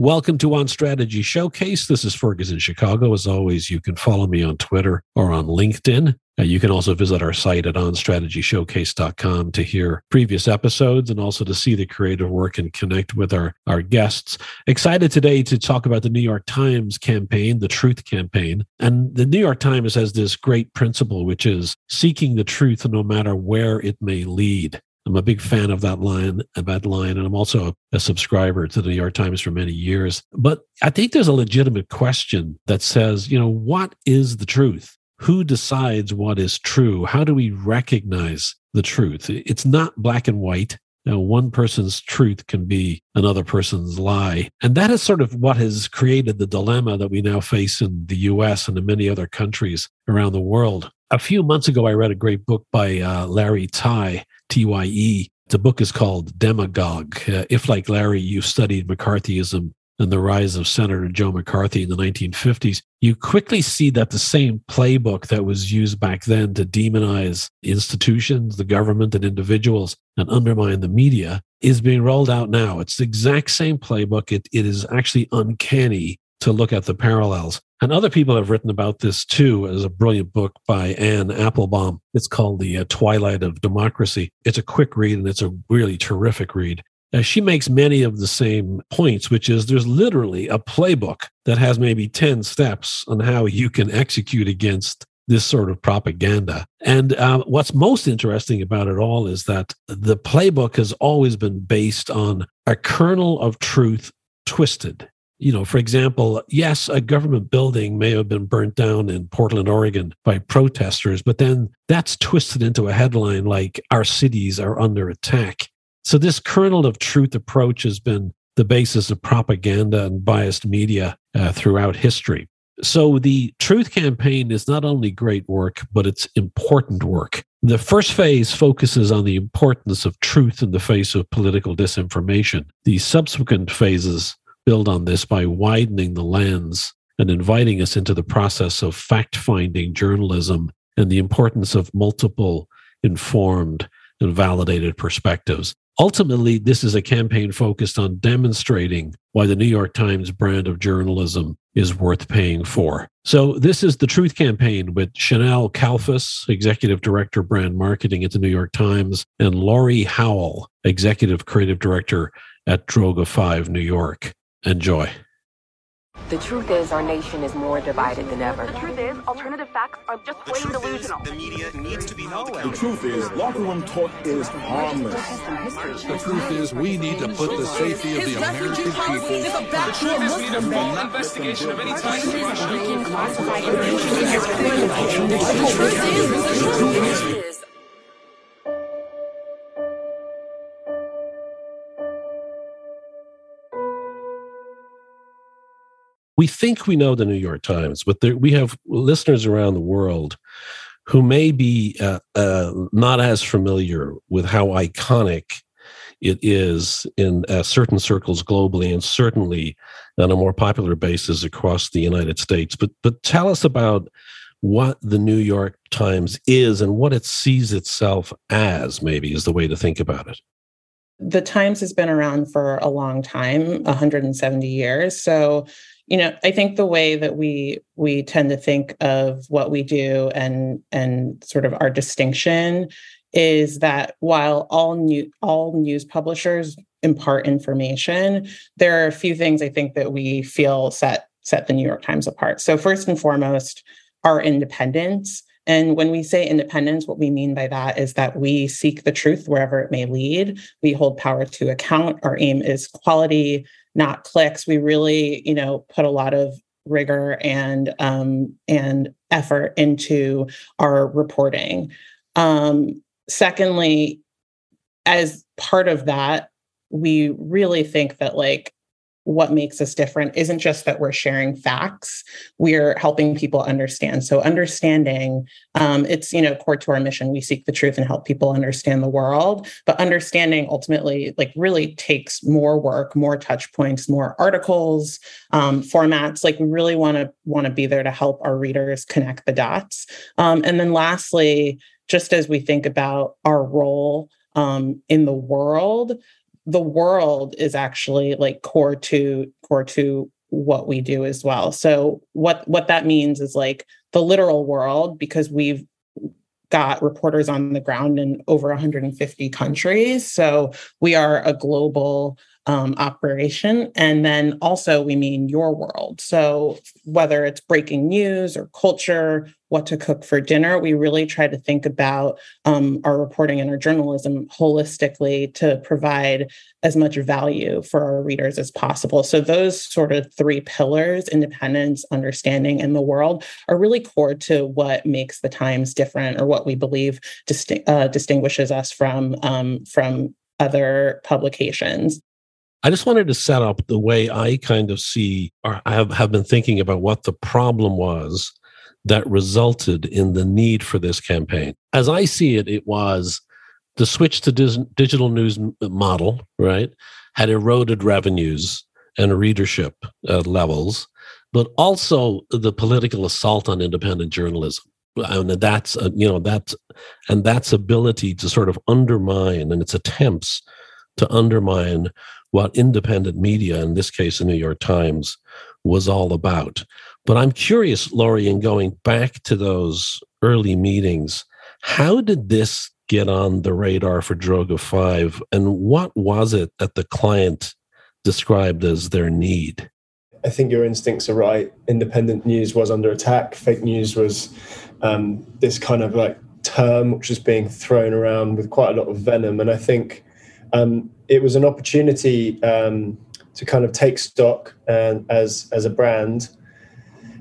Welcome to On Strategy Showcase. This is Fergus in Chicago. As always, you can follow me on Twitter or on LinkedIn. Uh, you can also visit our site at onstrategyshowcase.com to hear previous episodes and also to see the creative work and connect with our, our guests. Excited today to talk about the New York Times campaign, the Truth Campaign. And the New York Times has this great principle, which is seeking the truth no matter where it may lead. I'm a big fan of that line, of that line, and I'm also a subscriber to the New York Times for many years. But I think there's a legitimate question that says, you know, what is the truth? Who decides what is true? How do we recognize the truth? It's not black and white. You know, one person's truth can be another person's lie. And that is sort of what has created the dilemma that we now face in the US and in many other countries around the world. A few months ago, I read a great book by uh, Larry Tye. The book is called Demagogue. Uh, if, like Larry, you studied McCarthyism and the rise of Senator Joe McCarthy in the 1950s, you quickly see that the same playbook that was used back then to demonize institutions, the government, and individuals and undermine the media is being rolled out now. It's the exact same playbook. It, it is actually uncanny to look at the parallels. And other people have written about this too, as a brilliant book by Anne Applebaum. It's called The uh, Twilight of Democracy. It's a quick read and it's a really terrific read. Uh, she makes many of the same points, which is there's literally a playbook that has maybe 10 steps on how you can execute against this sort of propaganda. And uh, what's most interesting about it all is that the playbook has always been based on a kernel of truth twisted you know, for example, yes, a government building may have been burnt down in Portland, Oregon by protesters, but then that's twisted into a headline like our cities are under attack. So this kernel of truth approach has been the basis of propaganda and biased media uh, throughout history. So the truth campaign is not only great work, but it's important work. The first phase focuses on the importance of truth in the face of political disinformation. The subsequent phases build on this by widening the lens and inviting us into the process of fact finding journalism and the importance of multiple informed and validated perspectives. Ultimately, this is a campaign focused on demonstrating why the New York Times brand of journalism is worth paying for. So, this is the Truth Campaign with Chanel Kalfus, Executive Director, Brand Marketing at the New York Times, and Laurie Howell, Executive Creative Director at Droga 5 New York. Enjoy. The truth is, our nation is more divided than ever. The truth is, alternative facts are just the plain delusional. Is, the media needs to be held The truth is, locker room talk is harmless. The truth is, we need to put the safety of the American people. The truth is, we need a full investigation of any ties to Russia. The truth is, we think we know the New York Times, but there, we have listeners around the world who may be uh, uh, not as familiar with how iconic it is in uh, certain circles globally and certainly on a more popular basis across the United States. But but tell us about what the New York Times is and what it sees itself as. Maybe is the way to think about it. The Times has been around for a long time, 170 years. So you know i think the way that we we tend to think of what we do and and sort of our distinction is that while all new all news publishers impart information there are a few things i think that we feel set set the new york times apart so first and foremost our independence and when we say independence, what we mean by that is that we seek the truth wherever it may lead. We hold power to account. Our aim is quality, not clicks. We really, you know, put a lot of rigor and um, and effort into our reporting. Um, secondly, as part of that, we really think that like what makes us different isn't just that we're sharing facts we're helping people understand. So understanding um, it's you know core to our mission. We seek the truth and help people understand the world. But understanding ultimately like really takes more work more touch points more articles um, formats. Like we really want to want to be there to help our readers connect the dots. Um, and then lastly just as we think about our role um, in the world the world is actually like core to core to what we do as well. So what what that means is like the literal world because we've got reporters on the ground in over 150 countries. So we are a global um, operation. And then also, we mean your world. So, whether it's breaking news or culture, what to cook for dinner, we really try to think about um, our reporting and our journalism holistically to provide as much value for our readers as possible. So, those sort of three pillars independence, understanding, and the world are really core to what makes the Times different or what we believe uh, distinguishes us from, um, from other publications. I just wanted to set up the way I kind of see, or I have, have been thinking about what the problem was that resulted in the need for this campaign. As I see it, it was the switch to dis- digital news model, right, had eroded revenues and readership uh, levels, but also the political assault on independent journalism. And that's, you know, that's, and that's ability to sort of undermine and its attempts to undermine what independent media, in this case, the New York Times, was all about. But I'm curious, Laurie, in going back to those early meetings, how did this get on the radar for Droga 5? And what was it that the client described as their need? I think your instincts are right. Independent news was under attack. Fake news was um, this kind of like term which was being thrown around with quite a lot of venom. And I think um, it was an opportunity um, to kind of take stock and as as a brand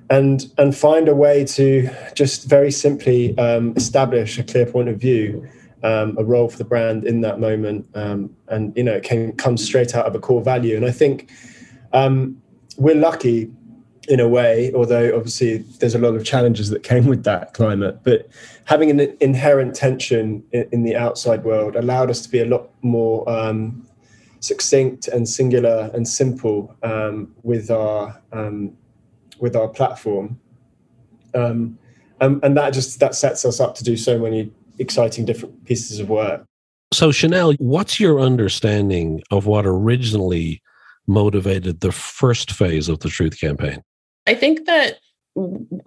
and and find a way to just very simply um, establish a clear point of view um, a role for the brand in that moment um, and you know it can come straight out of a core value. And i think um, we're lucky in a way, although obviously there's a lot of challenges that came with that climate. But having an inherent tension in, in the outside world allowed us to be a lot more um, succinct and singular and simple um, with our um, with our platform, um, and, and that just that sets us up to do so many exciting different pieces of work. So, Chanel, what's your understanding of what originally motivated the first phase of the Truth campaign? I think that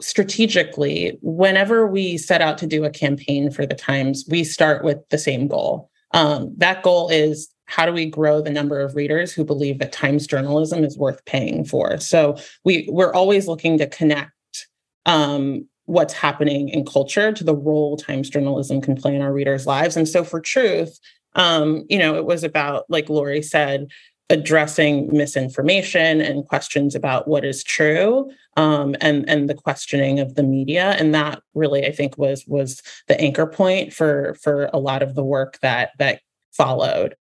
strategically, whenever we set out to do a campaign for the Times, we start with the same goal. Um, that goal is how do we grow the number of readers who believe that Times journalism is worth paying for? So we we're always looking to connect um, what's happening in culture to the role Times journalism can play in our readers' lives. And so for Truth, um, you know, it was about, like Laurie said, addressing misinformation and questions about what is true um, and and the questioning of the media. And that really i think was was the anchor point for for a lot of the work that that followed.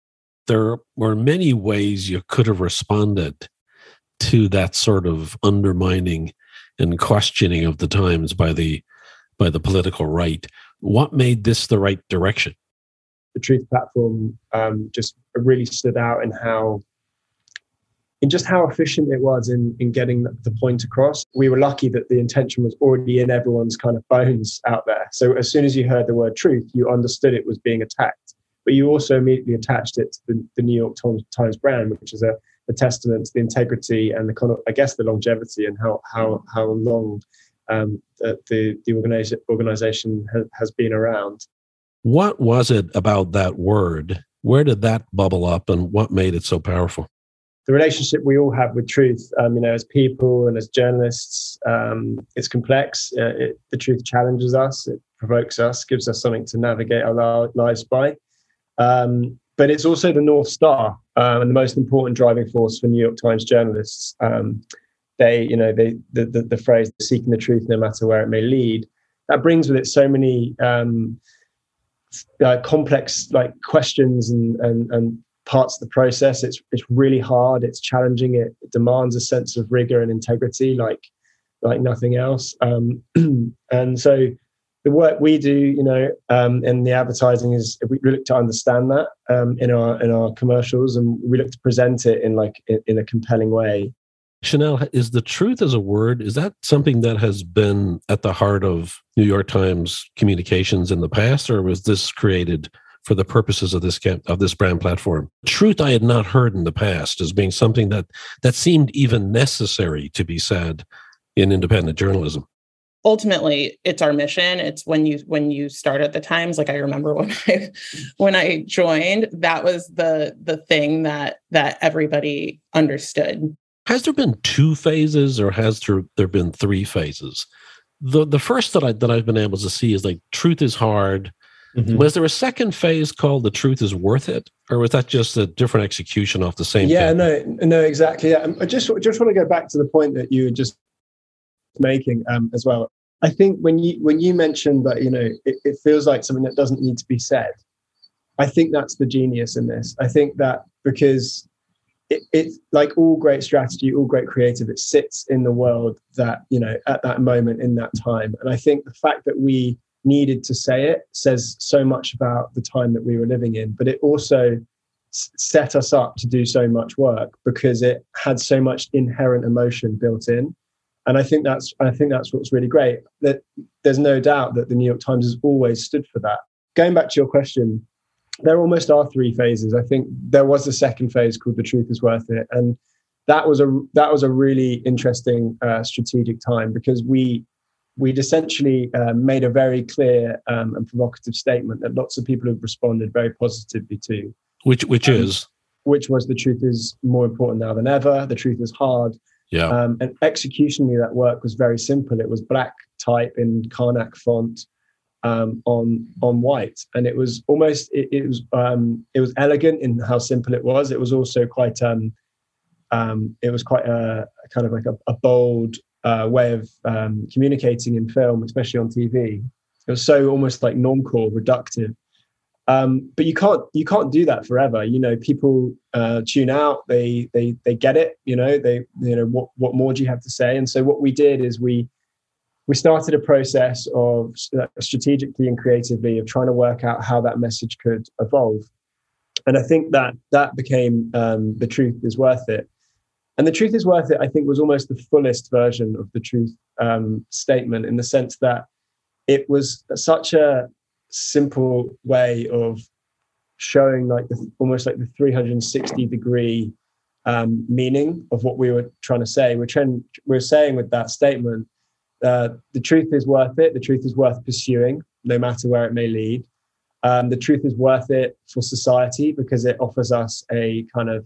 There were many ways you could have responded to that sort of undermining and questioning of the times by the by the political right. What made this the right direction? The truth platform um, just really stood out in how in just how efficient it was in, in getting the point across. We were lucky that the intention was already in everyone's kind of bones out there. So as soon as you heard the word truth, you understood it was being attacked. But you also immediately attached it to the, the New York Times brand, which is a, a, testament to the integrity and the kind of, I guess, the longevity and how how how long um, the the, organization organization has been around. What was it about that word? Where did that bubble up, and what made it so powerful? The relationship we all have with truth, um, you know, as people and as journalists, um, it's complex. Uh, it, the truth challenges us, it provokes us, gives us something to navigate our lives by. Um, but it's also the North Star um, and the most important driving force for New York Times journalists. Um, they, you know, they the, the, the, phrase "seeking the truth, no matter where it may lead," that brings with it so many uh, complex like questions and and and parts of the process. It's it's really hard. It's challenging. It, it demands a sense of rigor and integrity, like like nothing else. Um, and so the work we do, you know, um, in the advertising is we look to understand that um, in our in our commercials, and we look to present it in like in, in a compelling way. Chanel, is the truth as a word, is that something that has been at the heart of New York Times communications in the past, or was this created for the purposes of this camp, of this brand platform. Truth I had not heard in the past as being something that that seemed even necessary to be said in independent journalism. Ultimately it's our mission. It's when you when you start at the times like i remember when i when i joined that was the the thing that that everybody understood. Has there been two phases or has there there been three phases? The the first that i that i've been able to see is like truth is hard mm-hmm. was there a second phase called the truth is worth it or was that just a different execution off the same yeah thing? no no exactly yeah. i just just want to go back to the point that you were just making um, as well. I think when you when you mentioned that you know it, it feels like something that doesn't need to be said, I think that's the genius in this. I think that because it, it's like all great strategy, all great creative, it sits in the world that you know at that moment in that time, and I think the fact that we needed to say it says so much about the time that we were living in, but it also set us up to do so much work because it had so much inherent emotion built in and I think that's I think that's what's really great. That there's no doubt that the New York Times has always stood for that. Going back to your question, there almost are three phases. I think there was a second phase called "The Truth Is Worth It," and that was a that was a really interesting uh, strategic time because we we'd essentially uh, made a very clear um, and provocative statement that lots of people have responded very positively to. Which which um, is which was the truth is more important now than ever. The truth is hard. Yeah. Um, and executionally, that work was very simple. It was black type in Karnak font um, on on white, and it was almost it, it was um, it was elegant in how simple it was. It was also quite um, um, it was quite a, a kind of like a, a bold uh, way of um, communicating in film, especially on TV. It was so almost like non-core, reductive. Um, but you can't you can't do that forever. You know, people uh, tune out. They they they get it. You know, they you know what what more do you have to say? And so what we did is we we started a process of uh, strategically and creatively of trying to work out how that message could evolve. And I think that that became um, the truth is worth it. And the truth is worth it. I think was almost the fullest version of the truth um, statement in the sense that it was such a simple way of showing like the, almost like the 360 degree um, meaning of what we were trying to say. We're trying, we're saying with that statement, uh, the truth is worth it. The truth is worth pursuing, no matter where it may lead. Um, the truth is worth it for society because it offers us a kind of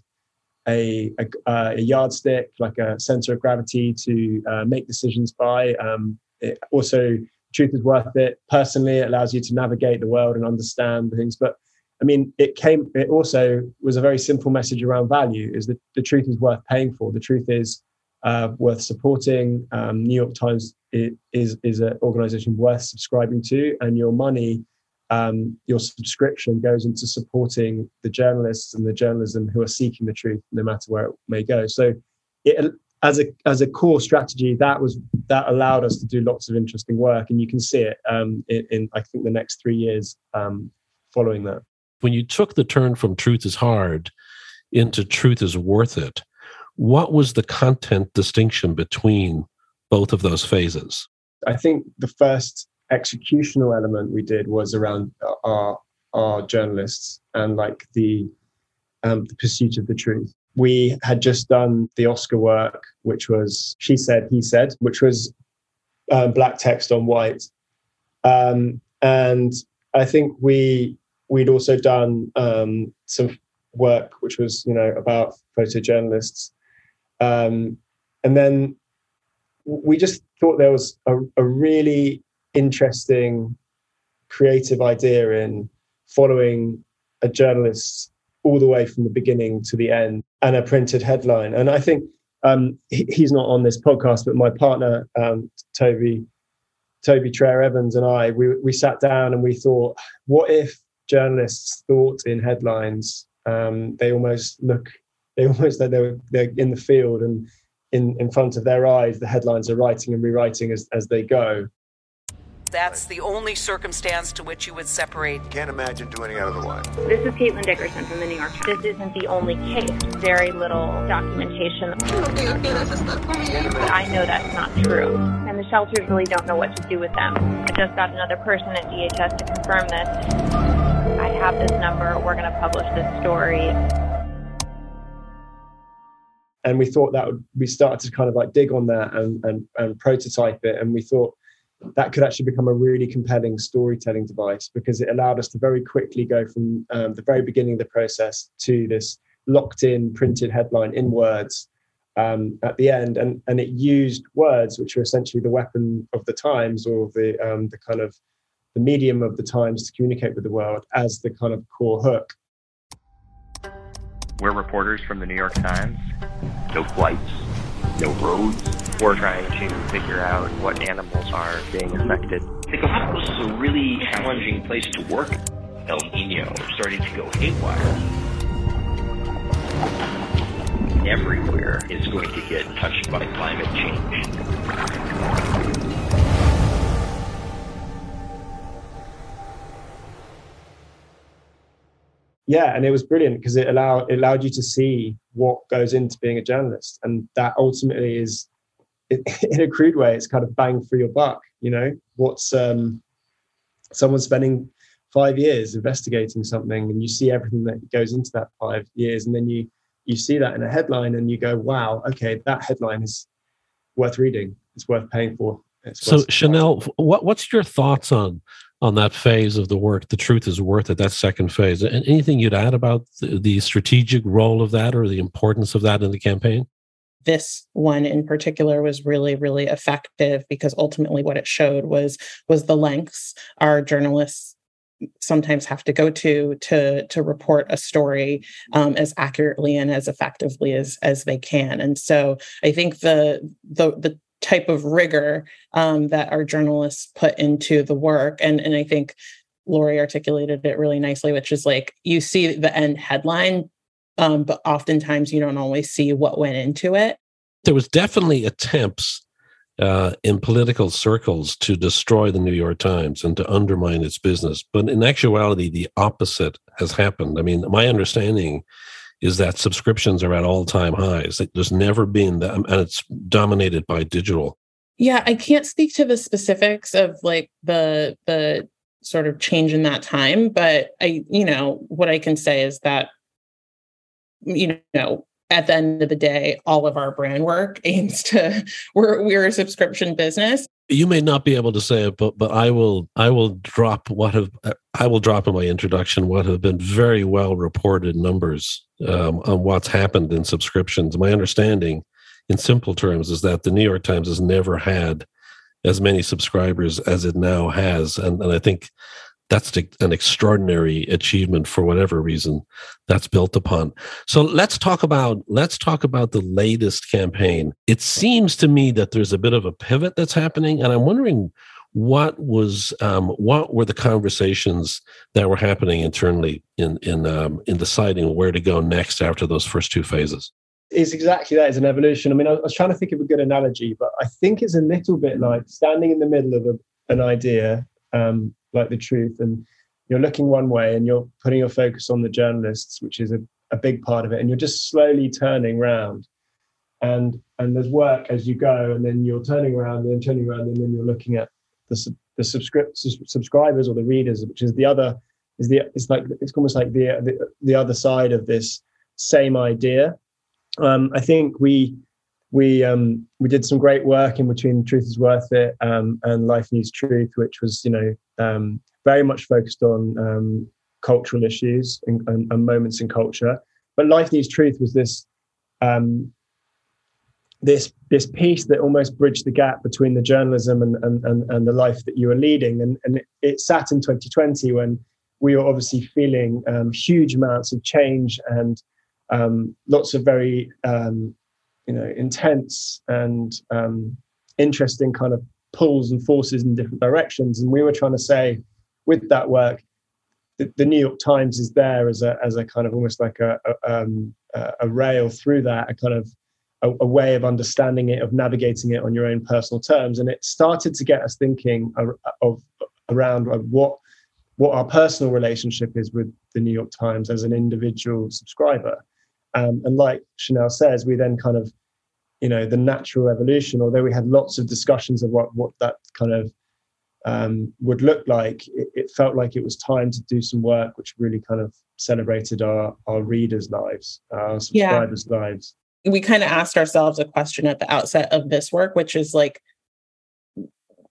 a, a, a yardstick, like a center of gravity to uh, make decisions by. Um, it also truth is worth it. Personally, it allows you to navigate the world and understand things. But I mean, it came. It also was a very simple message around value: is that the truth is worth paying for. The truth is uh, worth supporting. Um, New York Times is is an organization worth subscribing to, and your money, um, your subscription goes into supporting the journalists and the journalism who are seeking the truth, no matter where it may go. So it as a as a core strategy, that was that allowed us to do lots of interesting work, and you can see it um, in, in, I think the next three years um, following that. When you took the turn from truth is hard into truth is worth it, what was the content distinction between both of those phases? I think the first executional element we did was around our our journalists and like the um, the pursuit of the truth we had just done the Oscar work, which was She Said, He Said, which was um, black text on white. Um, and I think we we'd also done um, some work which was you know about photojournalists, um, and then we just thought there was a, a really interesting creative idea in following a journalist all the way from the beginning to the end and a printed headline. And I think um, he, he's not on this podcast, but my partner, um, Toby, Toby Treyer-Evans and I, we, we sat down and we thought, what if journalists thought in headlines? Um, they almost look, they almost like they're, they're in the field and in, in front of their eyes, the headlines are writing and rewriting as, as they go. That's the only circumstance to which you would separate. Can't imagine doing it otherwise. This is Caitlin Dickerson from the New York Times. This isn't the only case. Very little documentation. Okay, okay, this is not for me. But I know that's not true. And the shelters really don't know what to do with them. I just got another person at DHS to confirm this. I have this number. We're going to publish this story. And we thought that would, we started to kind of like dig on that and, and, and prototype it. And we thought that could actually become a really compelling storytelling device because it allowed us to very quickly go from um, the very beginning of the process to this locked in printed headline in words um, at the end, and and it used words which are essentially the weapon of the times or the um, the kind of the medium of the times to communicate with the world as the kind of core hook. We're reporters from the New York Times. No flights, no roads. We're trying to figure out what animals are being affected. The Galapagos is a really challenging place to work. El Nino starting to go haywire everywhere is going to get touched by climate change. Yeah, and it was brilliant because it allowed it allowed you to see what goes into being a journalist, and that ultimately is, in a crude way, it's kind of bang for your buck. You know, what's um, someone spending five years investigating something, and you see everything that goes into that five years, and then you you see that in a headline and you go, wow, okay, that headline is worth reading. It's worth paying for. It's so Chanel, what, what's your thoughts on on that phase of the work? The truth is worth it. That second phase. And anything you'd add about the, the strategic role of that or the importance of that in the campaign? This one in particular was really really effective because ultimately what it showed was was the lengths our journalists sometimes have to go to to to report a story um, as accurately and as effectively as as they can. And so i think the the the type of rigor um, that our journalists put into the work and and i think laurie articulated it really nicely which is like you see the end headline um, but oftentimes you don't always see what went into it there was definitely attempts uh, in political circles to destroy the New York Times and to undermine its business. But in actuality, the opposite has happened. I mean, my understanding is that subscriptions are at all time highs. There's never been that, and it's dominated by digital. Yeah, I can't speak to the specifics of like the the sort of change in that time, but I, you know, what I can say is that, you know, at the end of the day, all of our brand work aims to we're we're a subscription business. You may not be able to say it, but but I will I will drop what have I will drop in my introduction what have been very well reported numbers um, on what's happened in subscriptions. My understanding, in simple terms, is that the New York Times has never had as many subscribers as it now has, and and I think that's an extraordinary achievement for whatever reason that's built upon so let's talk about let's talk about the latest campaign it seems to me that there's a bit of a pivot that's happening and i'm wondering what was um, what were the conversations that were happening internally in in um, in deciding where to go next after those first two phases it's exactly that. It's an evolution. I mean, I was trying to think of a good analogy, but I think it's a little bit like standing in the middle of a, an idea um, like the truth and you're looking one way and you're putting your focus on the journalists which is a, a big part of it and you're just slowly turning around and and there's work as you go and then you're turning around and then turning around and then you're looking at the the subscript, subscribers or the readers which is the other is the it's like it's almost like the the, the other side of this same idea. Um, i think we we um, we did some great work in between Truth is Worth It um, and Life Needs Truth, which was you know um, very much focused on um, cultural issues and, and, and, moments in culture. But Life Needs Truth was this um, this this piece that almost bridged the gap between the journalism and and, and, and the life that you were leading, and and it, it sat in 2020 when we were obviously feeling um, huge amounts of change and lots of very you know intense and um, interesting kind of pulls and forces in different directions. And we were trying to say with that work the, the new york times is there as a as a kind of almost like a a, um, a rail through that a kind of a, a, way of understanding it of navigating it on your own personal terms. And it started to get us thinking of, of around what what our personal relationship is with the new york times as an individual subscriber um, and like Chanel says, we then kind of, you know, the natural evolution, although we had lots of discussions of what, what that kind of um, would look like, it, it, felt like it was time to do some work which really kind of celebrated our, our readers' lives, our subscribers' yeah. lives. We kind of asked ourselves a question at the outset of this work, which is like,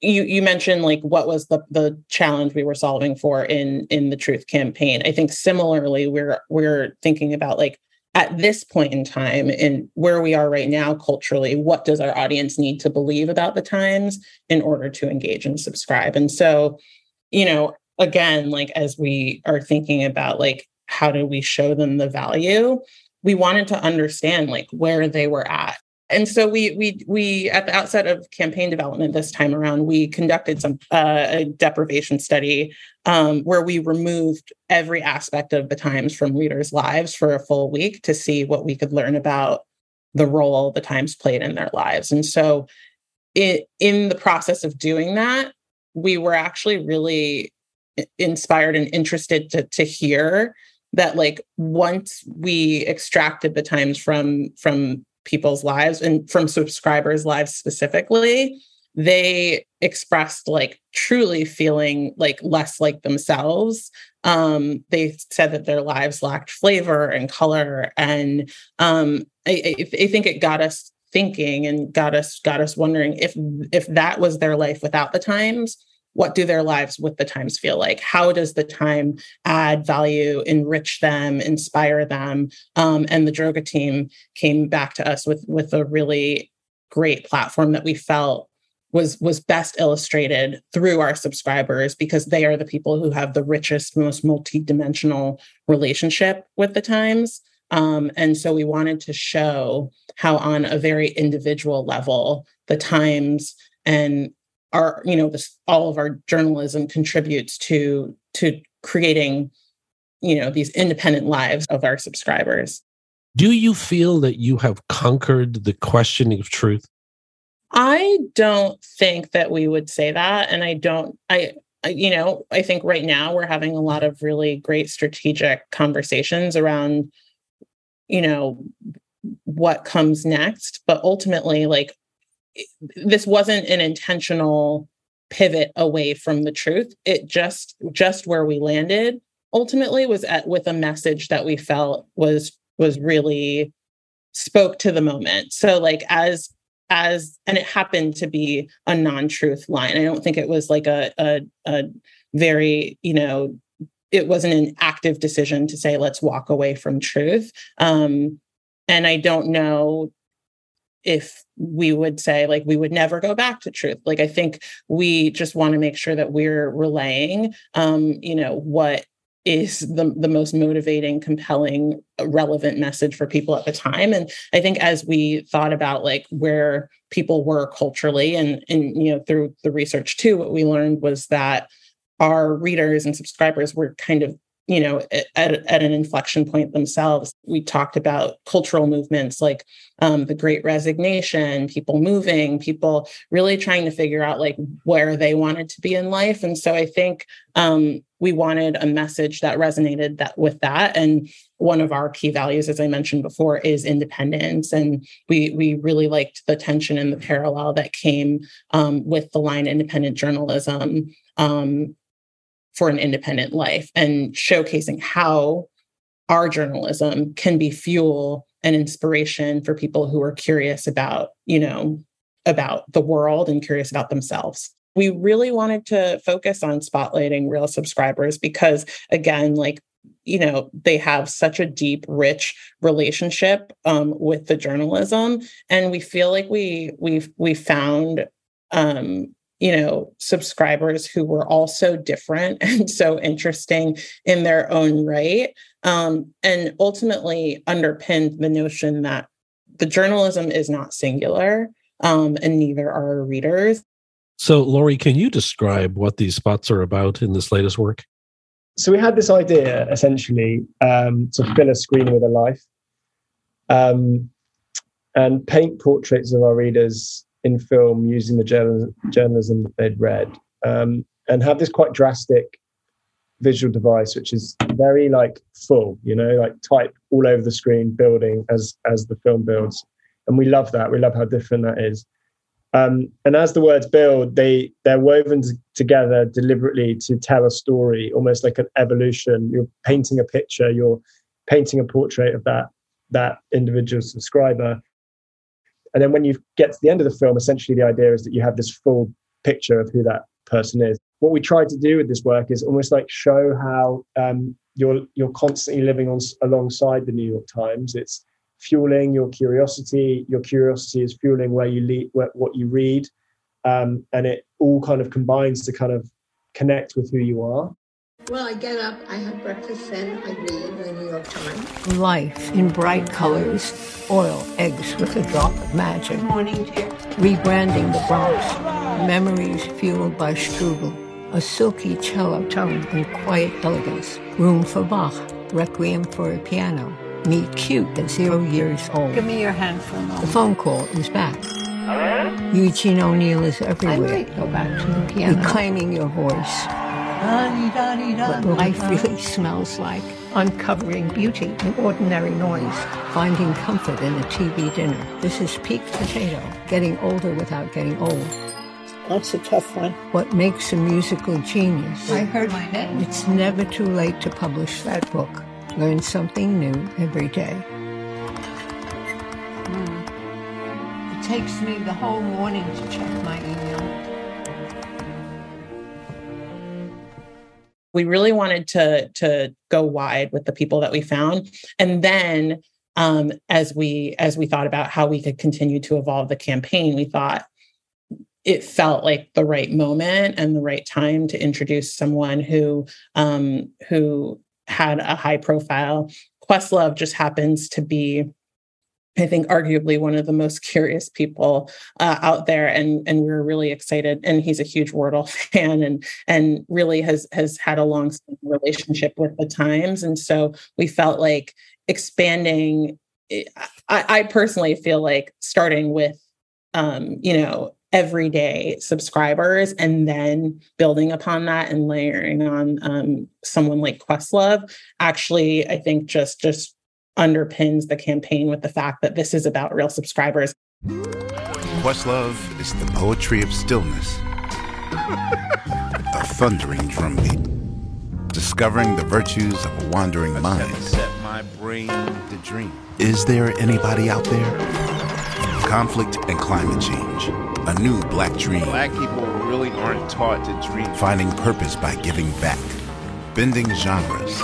you you mentioned like what was the the challenge we were solving for in in the truth campaign i think similarly we're we're thinking about like at this point in time and where we are right now culturally what does our audience need to believe about the times in order to engage and subscribe? And so you know again like as we are thinking about like how do we show them the value we wanted to understand like where they were at and so we we we at the outset of campaign development this time around we conducted some uh, a deprivation study um, where we removed every aspect of the times from readers lives for a full week to see what we could learn about the role the times played in their lives. And so it, in the process of doing that we were actually really inspired and interested to, to hear that like once we extracted the times from from people's lives and from subscribers' lives specifically, they expressed like truly feeling like less like themselves. Um, they said that their lives lacked flavor and color, and um, I, I, I think it got us thinking and got us got us wondering if if that was their life without the times what do their lives with the times feel like? How does the time add value enrich them inspire them? Um, and the droga team came back to us with with a really great platform that we felt was was best illustrated through our subscribers because they are the people who have the richest most multidimensional relationship with the times. Um, and so we wanted to show how on a very individual level the times and our you know this all of our journalism contributes to to creating you know these independent lives of our subscribers. Do you feel that you have conquered the questioning of truth? I don't think that we would say that and i don't i you know i think right now we're having a lot of really great strategic conversations around you know what comes next but ultimately like this wasn't an intentional pivot away from the truth. It just just where we landed ultimately was at with a message that we felt was was really spoke to the moment. So like as as and it happened to be a non-truth line. I don't think it was like a a, a very you know it wasn't an active decision to say let's walk away from truth. Um and i don't know if we would say like we would never go back to truth. Like i think we just want to make sure that we're relaying um you know what is the, the most motivating compelling uh, relevant message for people at the time. And i think as we thought about like where people were culturally and and you know through the research too what we learned was that our readers and subscribers were kind of you know at, at an inflection point themselves. We talked about cultural movements like um, the great resignation people moving people really trying to figure out like where they wanted to be in life. And so i think um, we wanted a message that resonated that with that. And one of our key values as i mentioned before is independence. And we we really liked the tension and the parallel that came um, with the line independent journalism um, for an independent life and showcasing how our journalism can be fuel and inspiration for people who are curious about, you know, about the world and curious about themselves. We really wanted to focus on spotlighting real subscribers because again, like you know they have such a deep rich relationship um, with the journalism and we feel like we we've we found um, you know subscribers who were all so different and so interesting in their own right um, and ultimately underpinned the notion that the journalism is not singular um, and neither are our readers. So laurie can you describe what these spots are about in this latest work? So we had this idea essentially um, to fill a screen with a life um, and paint portraits of our readers in film using the journal- journalism that they'd read um, and have this quite drastic visual device which is very like full you know like type all over the screen building as as the film builds and we love that we love how different that is Um, and as the words build, they they're woven together deliberately to tell a story, almost like an evolution. You're painting a picture. You're painting a portrait of that that individual subscriber. And then when you get to the end of the film, essentially the idea is that you have this full picture of who that person is. What we try to do with this work is almost like show how um, you're you're constantly living on alongside the New York Times. It's fueling your curiosity. Your curiosity is fueling where you lead, where, what you read, um, and it all kind of combines to kind of connect with who you are. Well, I get up, I have breakfast, then I read the New York Times. Life in bright colors, oil eggs with a drop of magic. Good morning, dear. Rebranding the Bronx, memories fueled by strudel, a silky cello tone and quiet elegance. Room for Bach, Requiem for a piano, Me cute at zero years old. Give me your hand for a moment. The phone call is back. Hello? Eugene O'Neill is everywhere. I go back to the piano. Reclaiming your voice. What life really smells like. Uncovering beauty in ordinary noise. Finding comfort in a TV dinner. This is Peak Potato. Getting older without getting old. That's a tough one. What makes a musical genius? I heard my name. It's never too late to publish that book. Learn something new every day. Mm. It takes me the whole morning to check We really wanted to to go wide with the people that we found, and then um, as we as we thought about how we could continue to evolve the campaign, we thought it felt like the right moment and the right time to introduce someone who um, who had a high profile. Questlove just happens to be, I think, arguably one of the most curious people uh, out there, and and we are really excited. And he's a huge Wordle fan, and and really has has had a long relationship with the Times, and so we felt like expanding. Eh, I, I personally feel like starting with, um, you know, everyday subscribers and then building upon that and layering on um, someone like questlove actually i think just just underpins the campaign with the fact that this is about real subscribers questlove is the poetry of stillness a thundering drumbeat discovering the virtues of a wandering mind set my brain to dream is there anybody out there conflict and climate change a new black dream. Black people really aren't taught to dream. Finding purpose by giving back. Bending genres.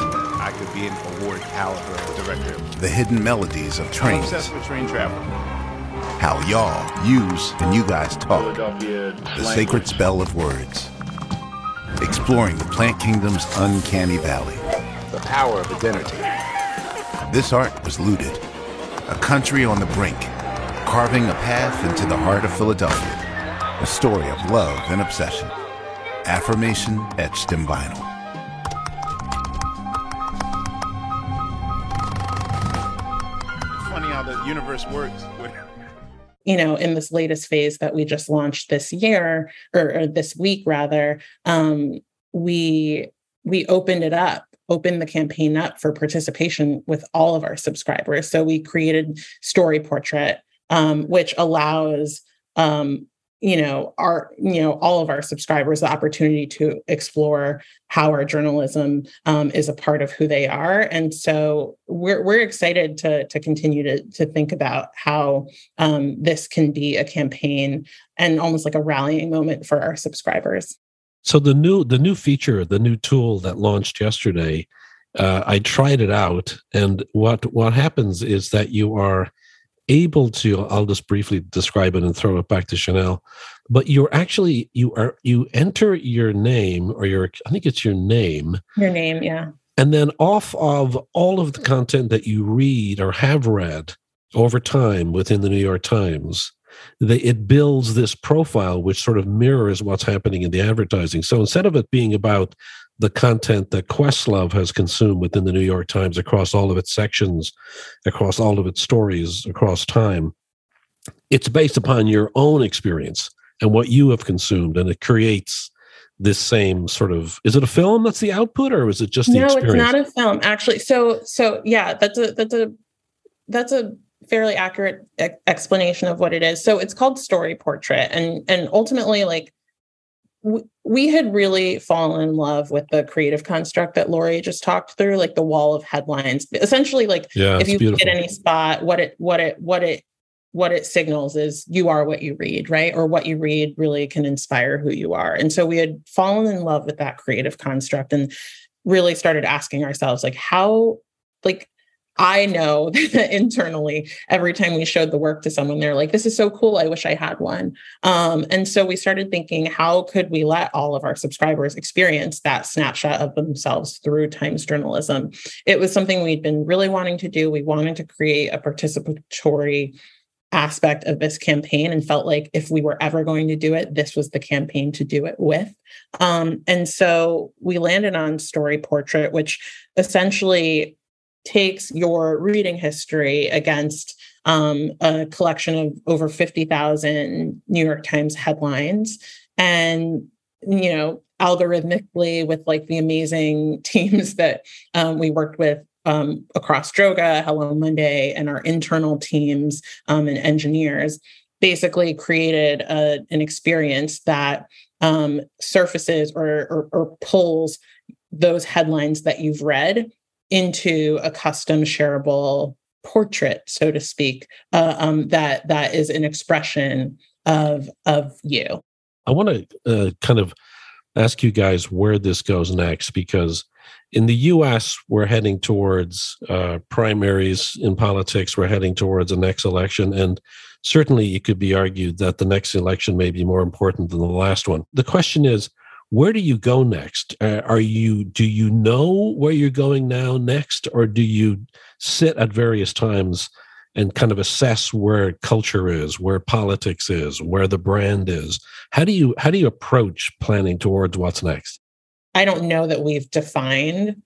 I could be an award caliber director. The hidden melodies of trains. I'm obsessed with train travel. How y'all use and you guys talk. The language. sacred spell of words. Exploring the plant kingdom's uncanny valley. The power of identity. This art was looted. A country on the brink carving a path into the heart of Philadelphia. A story of love and obsession. Affirmation etched in vinyl. Universe works. you know, in this latest phase that we just launched this year or, or this week rather, um, we we opened it up opened the campaign up for participation with all of our subscribers. So we created Story Portrait, um, which allows um, you know our you know all of our subscribers the opportunity to explore how our journalism um, is a part of who they are and so we're we're excited to to continue to to think about how um, this can be a campaign and almost like a rallying moment for our subscribers. So the new the new feature the new tool that launched yesterday uh, i tried it out and what what happens is that you are able to i'll just briefly describe it and throw it back to chanel but you're actually you are you enter your name or your i think it's your name. Your name yeah. And then off of all of the content that you read or have read over time within the new york times they, it builds this profile which sort of mirrors what's happening in the advertising. So instead of it being about the content that Questlove has consumed within the New York Times across all of its sections, across all of its stories, across time. It's based upon your own experience and what you have consumed, and it creates this same sort of is it a film that's the output or is it just the no experience? it's not a film actually so so yeah that's a that's a that's a fairly accurate e- explanation of what it is. So it's called Story Portrait, and and ultimately, like we, had really fallen in love with the creative construct that Laurie just talked through, like the wall of headlines. Essentially, like Yeah, if you beautiful. get any spot, what it what it what it what it signals is you are what you read, right? Or what you read really can inspire who you are. And so we had fallen in love with that creative construct and really started asking ourselves, like, how, like, I know that internally, every time we showed the work to someone, they're like, this is so cool. I wish I had one. Um, and so we started thinking, how could we let all of our subscribers experience that snapshot of themselves through Times journalism? It was something we'd been really wanting to do. We wanted to create a participatory aspect of this campaign and felt like if we were ever going to do it, this was the campaign to do it with. Um, and so we landed on Story Portrait, which essentially takes your reading history against um, a collection of over 50,000 New York Times headlines and, you know, algorithmically with like the amazing teams that um, we worked with um, across Droga, Hello Monday, and our internal teams um, and engineers basically created a, an experience that um, surfaces or, or, or pulls those headlines that you've read into a custom shareable portrait, so to speak, uh, um, that that is an expression of of you. I want to uh, kind of ask you guys where this goes next because in the US, we're heading towards uh, primaries in politics. We're heading towards the next election. And certainly it could be argued that the next election may be more important than the last one. The question is, where do you go next? Uh, are you do you know where you're going now next, or do you sit at various times and kind of assess where culture is, where politics is, where the brand is? How do you how do you approach planning towards what's next? I don't know that we've defined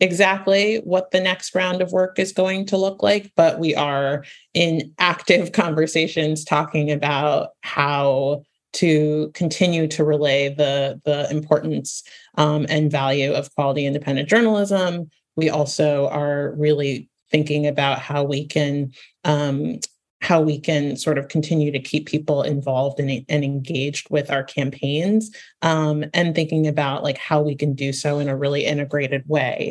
exactly what the next round of work is going to look like, but we are in active conversations talking about how to continue to relay the the importance um, and value of quality independent journalism. We also are really thinking about how we can um, how we can sort of continue to keep people involved and, and engaged with our campaigns um, and thinking about like how we can do so in a really integrated way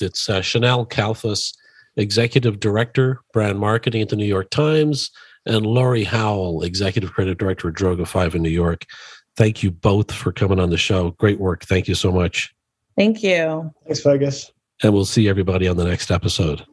it's uh, chanel kalfas executive director brand marketing at the new york times and laurie howell executive creative director at droga 5 in new york. Thank you both for coming on the show. Great work. Thank you so much. Thank you. Thanks fergus. And we'll see everybody on the next episode